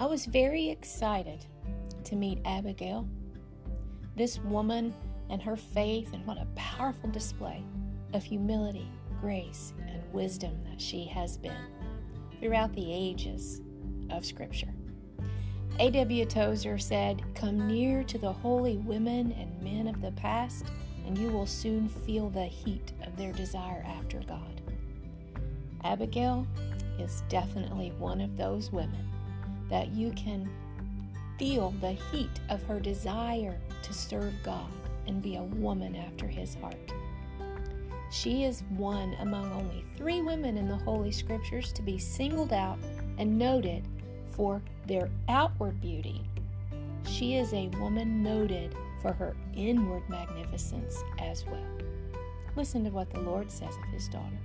I was very excited to meet Abigail. This woman and her faith, and what a powerful display of humility, grace, and wisdom that she has been throughout the ages of Scripture. A.W. Tozer said, Come near to the holy women and men of the past, and you will soon feel the heat of their desire after God. Abigail is definitely one of those women that you can feel the heat of her desire to serve God and be a woman after his heart. She is one among only three women in the Holy Scriptures to be singled out and noted for their outward beauty. She is a woman noted for her inward magnificence as well. Listen to what the Lord says of his daughter.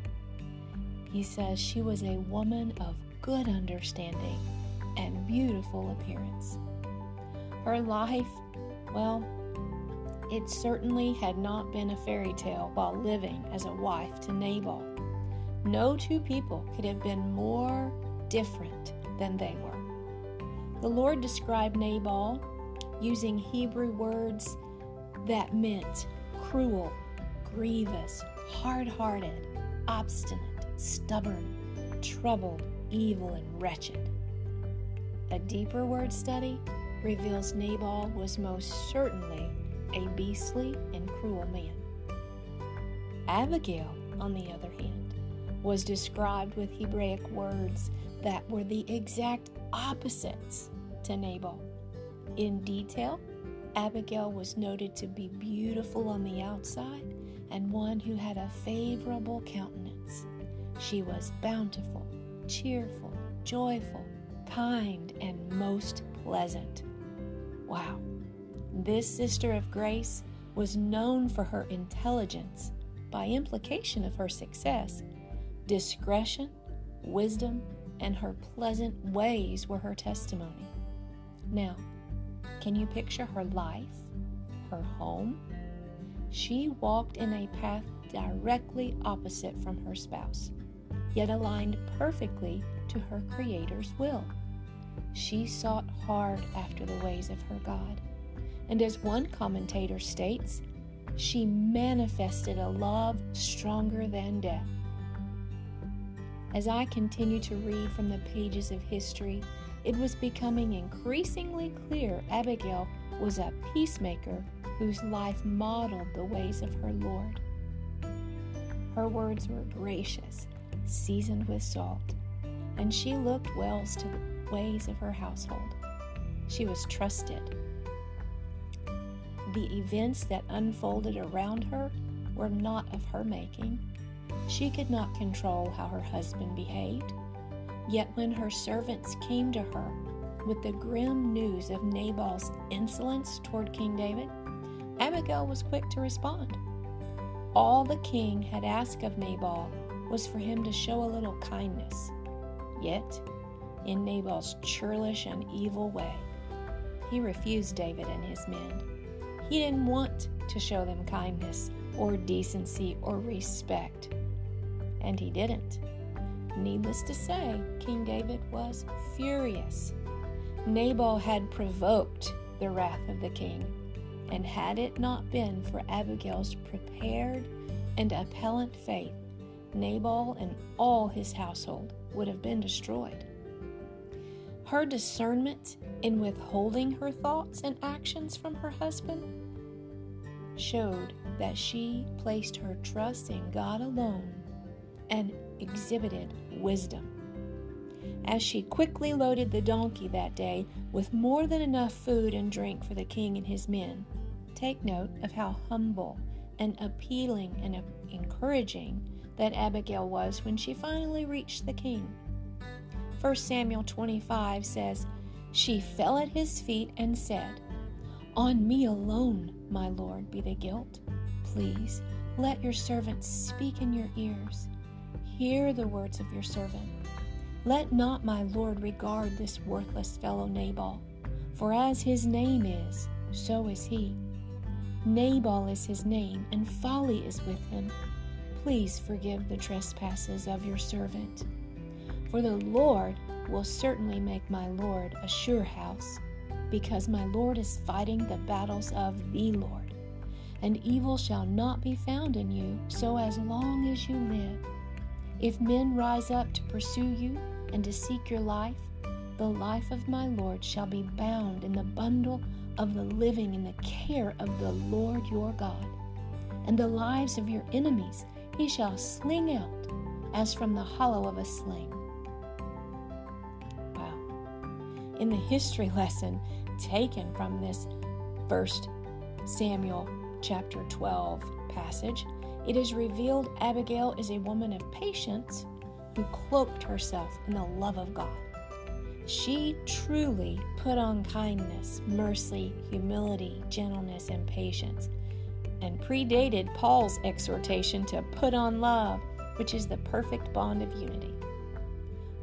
He says she was a woman of good understanding and beautiful appearance. Her life, well, it certainly had not been a fairy tale while living as a wife to Nabal. No two people could have been more different than they were. The Lord described Nabal using Hebrew words that meant cruel, grievous, hard hearted, obstinate, stubborn, troubled, evil, and wretched. A deeper word study reveals Nabal was most certainly a beastly and cruel man. Abigail, on the other hand, was described with Hebraic words that were the exact opposites to Nabal. In detail, Abigail was noted to be beautiful on the outside and one who had a favorable countenance. She was bountiful, cheerful, joyful, kind, and most pleasant. Wow. This sister of grace was known for her intelligence, by implication of her success. Discretion, wisdom, and her pleasant ways were her testimony. Now, can you picture her life, her home? She walked in a path directly opposite from her spouse, yet aligned perfectly to her Creator's will. She sought hard after the ways of her God and as one commentator states, she manifested a love stronger than death. As I continue to read from the pages of history, it was becoming increasingly clear Abigail was a peacemaker whose life modeled the ways of her Lord. Her words were gracious, seasoned with salt, and she looked well to the ways of her household. She was trusted the events that unfolded around her were not of her making. She could not control how her husband behaved. Yet when her servants came to her with the grim news of Nabal's insolence toward King David, Abigail was quick to respond. All the king had asked of Nabal was for him to show a little kindness. Yet, in Nabal's churlish and evil way, he refused David and his men. He didn't want to show them kindness or decency or respect. And he didn't. Needless to say, King David was furious. Nabal had provoked the wrath of the king, and had it not been for Abigail's prepared and appellant faith, Nabal and all his household would have been destroyed. Her discernment in withholding her thoughts and actions from her husband showed that she placed her trust in God alone and exhibited wisdom. As she quickly loaded the donkey that day with more than enough food and drink for the king and his men, take note of how humble and appealing and encouraging that Abigail was when she finally reached the king. 1 Samuel 25 says, She fell at his feet and said, On me alone my Lord, be the guilt. Please let your servant speak in your ears. Hear the words of your servant. Let not my Lord regard this worthless fellow Nabal, for as his name is, so is he. Nabal is his name, and folly is with him. Please forgive the trespasses of your servant. For the Lord will certainly make my Lord a sure house, because my Lord is fighting the battles of the Lord. And evil shall not be found in you so as long as you live. If men rise up to pursue you and to seek your life, the life of my Lord shall be bound in the bundle of the living in the care of the Lord your God. And the lives of your enemies he shall sling out as from the hollow of a sling. Wow. In the history lesson taken from this first Samuel chapter 12 passage, it is revealed Abigail is a woman of patience who cloaked herself in the love of God. She truly put on kindness, mercy, humility, gentleness, and patience, and predated Paul's exhortation to put on love, which is the perfect bond of unity.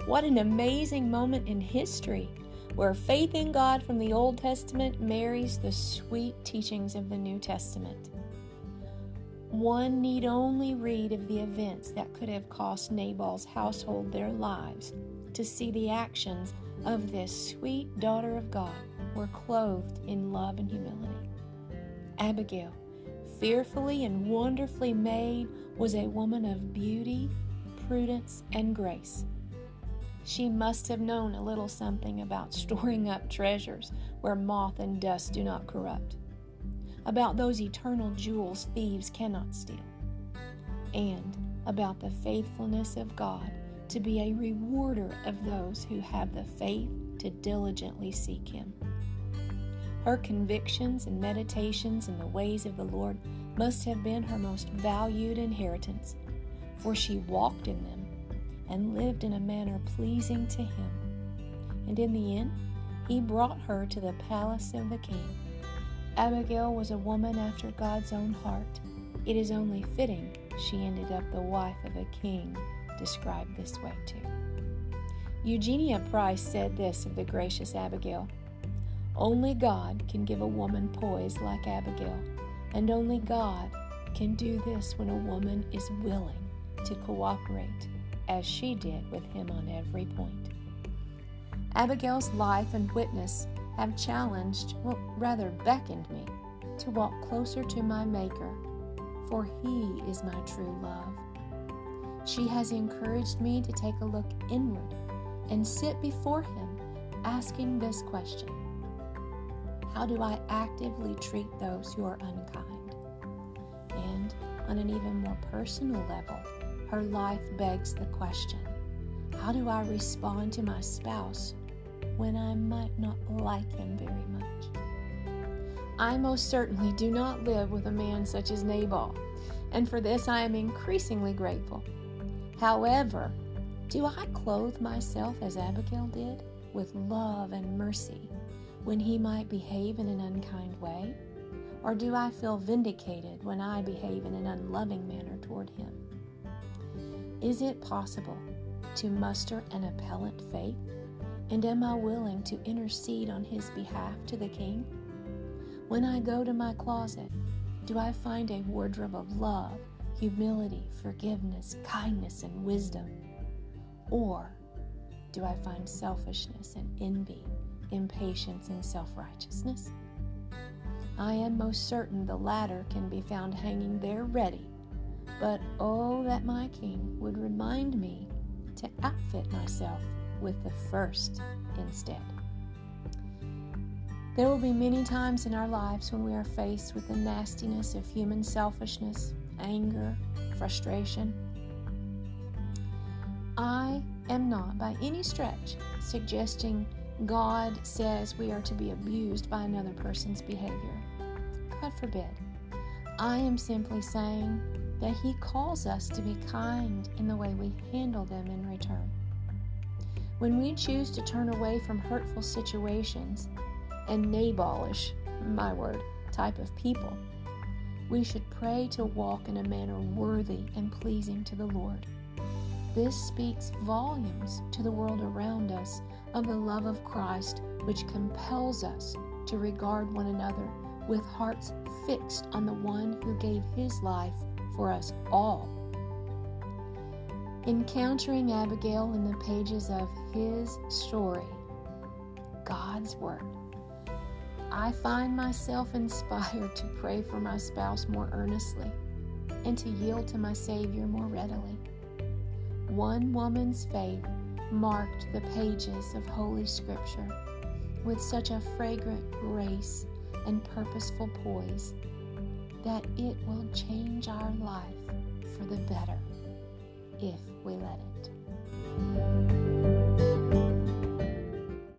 What an amazing moment in history where faith in God from the Old Testament marries the sweet teachings of the New Testament. One need only read of the events that could have cost Nabal's household their lives to see the actions of this sweet daughter of God were clothed in love and humility. Abigail, fearfully and wonderfully made, was a woman of beauty, prudence, and grace. She must have known a little something about storing up treasures where moth and dust do not corrupt, about those eternal jewels thieves cannot steal, and about the faithfulness of God to be a rewarder of those who have the faith to diligently seek Him. Her convictions and meditations in the ways of the Lord must have been her most valued inheritance, for she walked in them and lived in a manner pleasing to Him. And in the end, He brought her to the palace of the king. Abigail was a woman after God's own heart. It is only fitting she ended up the wife of a king described this way too. Eugenia Price said this of the gracious Abigail Only God can give a woman poise like Abigail, and only God can do this when a woman is willing to cooperate, as she did with him on every point. Abigail's life and witness have challenged, well, rather beckoned me to walk closer to my Maker, for He is my true love. She has encouraged me to take a look inward and sit before Him asking this question How do I actively treat those who are unkind? And on an even more personal level, her life begs the question How do I respond to my spouse when I might not like him very much? I most certainly do not live with a man such as Nabal, and for this I am increasingly grateful. However, do I clothe myself as Abigail did, with love and mercy, when he might behave in an unkind way? Or do I feel vindicated when I behave in an unloving manner toward him? Is it possible to muster an appellate faith? And am I willing to intercede on his behalf to the king? When I go to my closet, do I find a wardrobe of love humility, forgiveness, kindness, and wisdom? Or do I find selfishness and envy, impatience, and self righteousness? I am most certain the latter can be found hanging there ready, but oh, that my King would remind me to outfit myself with the first instead. There will be many times in our lives when we are faced with the nastiness of human selfishness, anger, frustration. I am not by any stretch suggesting God says we are to be abused by another person's behavior. God forbid. I am simply saying that He calls us to be kind in the way we handle them in return. When we choose to turn away from hurtful situations and Nabalish, my word, type of people, we should pray to walk in a manner worthy and pleasing to the Lord. This speaks volumes to the world around us of the love of Christ, which compels us to regard one another with hearts fixed on the one who gave his life for us all. Encountering Abigail in the pages of his story, God's Word. I find myself inspired to pray for my spouse more earnestly and to yield to my Savior more readily. One woman's faith marked the pages of Holy Scripture with such a fragrant grace and purposeful poise that it will change our life for the better if we let it.